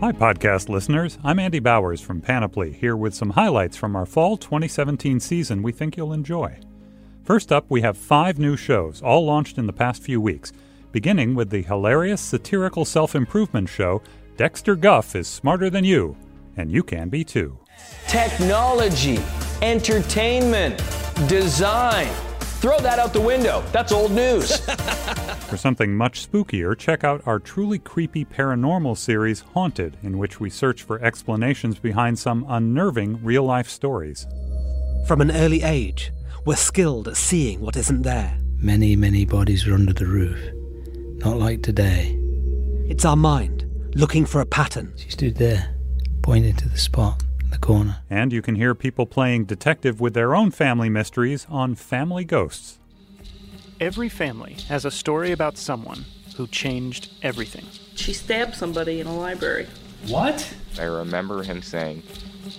Hi, podcast listeners. I'm Andy Bowers from Panoply, here with some highlights from our fall 2017 season we think you'll enjoy. First up, we have five new shows, all launched in the past few weeks, beginning with the hilarious satirical self improvement show Dexter Guff is Smarter Than You, and you can be too. Technology, entertainment, design. Throw that out the window. That's old news. For something much spookier, check out our truly creepy paranormal series, Haunted, in which we search for explanations behind some unnerving real life stories. From an early age, we're skilled at seeing what isn't there. Many, many bodies were under the roof. Not like today. It's our mind, looking for a pattern. She stood there, pointing to the spot in the corner. And you can hear people playing detective with their own family mysteries on Family Ghosts. Every family has a story about someone who changed everything. She stabbed somebody in a library. What? I remember him saying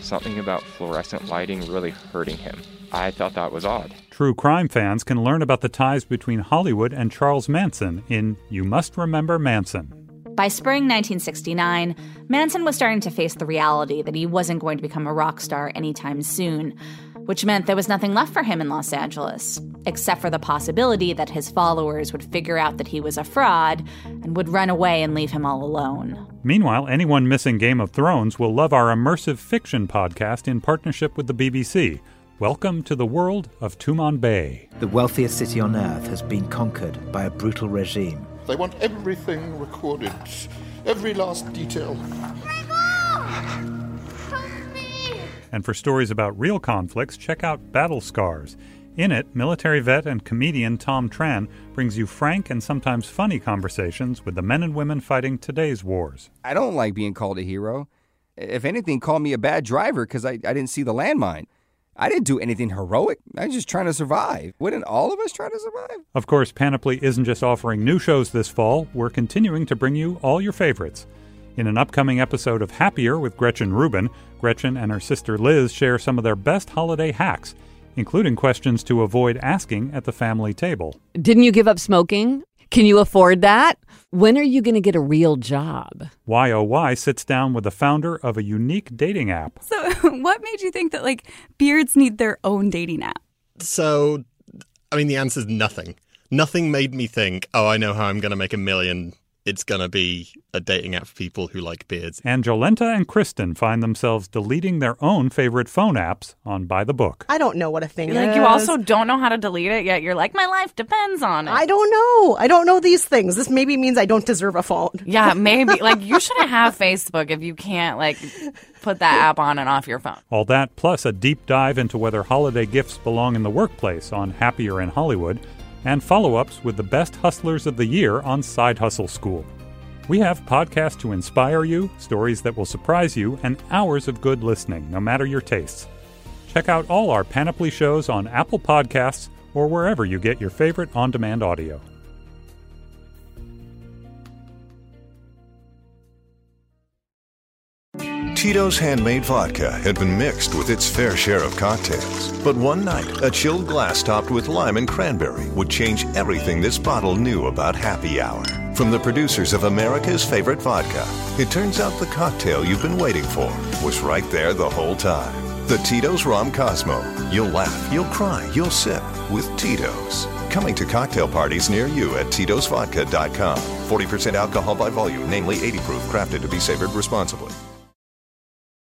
something about fluorescent lighting really hurting him. I thought that was odd. True crime fans can learn about the ties between Hollywood and Charles Manson in You Must Remember Manson. By spring 1969, Manson was starting to face the reality that he wasn't going to become a rock star anytime soon, which meant there was nothing left for him in Los Angeles, except for the possibility that his followers would figure out that he was a fraud and would run away and leave him all alone. Meanwhile, anyone missing Game of Thrones will love our immersive fiction podcast in partnership with the BBC. Welcome to the world of Tumanbay. The wealthiest city on earth has been conquered by a brutal regime. They want everything recorded, every last detail. And for stories about real conflicts, check out Battle Scars. In it, military vet and comedian Thom Tran brings you frank and sometimes funny conversations with the men and women fighting today's wars. I don't like being called a hero. If anything, call me a bad driver because I, I didn't see the landmine. I didn't do anything heroic. I was just trying to survive. Wouldn't all of us try to survive? Of course, Panoply isn't just offering new shows this fall, we're continuing to bring you all your favorites. In an upcoming episode of Happier with Gretchen Rubin, Gretchen and her sister Liz share some of their best holiday hacks, including questions to avoid asking at the family table. Didn't you give up smoking? Can you afford that? When are you going to get a real job? YOY sits down with the founder of a unique dating app. So, what made you think that like beards need their own dating app? So, I mean, the answer is nothing. Nothing made me think, oh, I know how I'm going to make a million it's going to be a dating app for people who like beards. And Jolenta and Kristen find themselves deleting their own favorite phone apps on By the Book. I don't know what a thing Like is. you also don't know how to delete it yet. You're like, my life depends on it. I don't know. I don't know these things. This maybe means I don't deserve a phone. yeah, maybe. like you shouldn't have Facebook if you can't like put that app on and off your phone. All that plus a deep dive into whether holiday gifts belong in the workplace on Happier in Hollywood, and follow ups with the best hustlers of the year on Side Hustle School. We have podcasts to inspire you, stories that will surprise you, and hours of good listening, no matter your tastes. Check out all our Panoply shows on Apple Podcasts or wherever you get your favorite on demand audio. Tito's handmade vodka had been mixed with its fair share of cocktails. But one night, a chilled glass topped with lime and cranberry would change everything this bottle knew about happy hour. From the producers of America's favorite vodka, it turns out the cocktail you've been waiting for was right there the whole time. The Tito's Rom Cosmo. You'll laugh, you'll cry, you'll sip with Tito's. Coming to cocktail parties near you at Tito'sVodka.com. 40% alcohol by volume, namely 80 proof, crafted to be savored responsibly.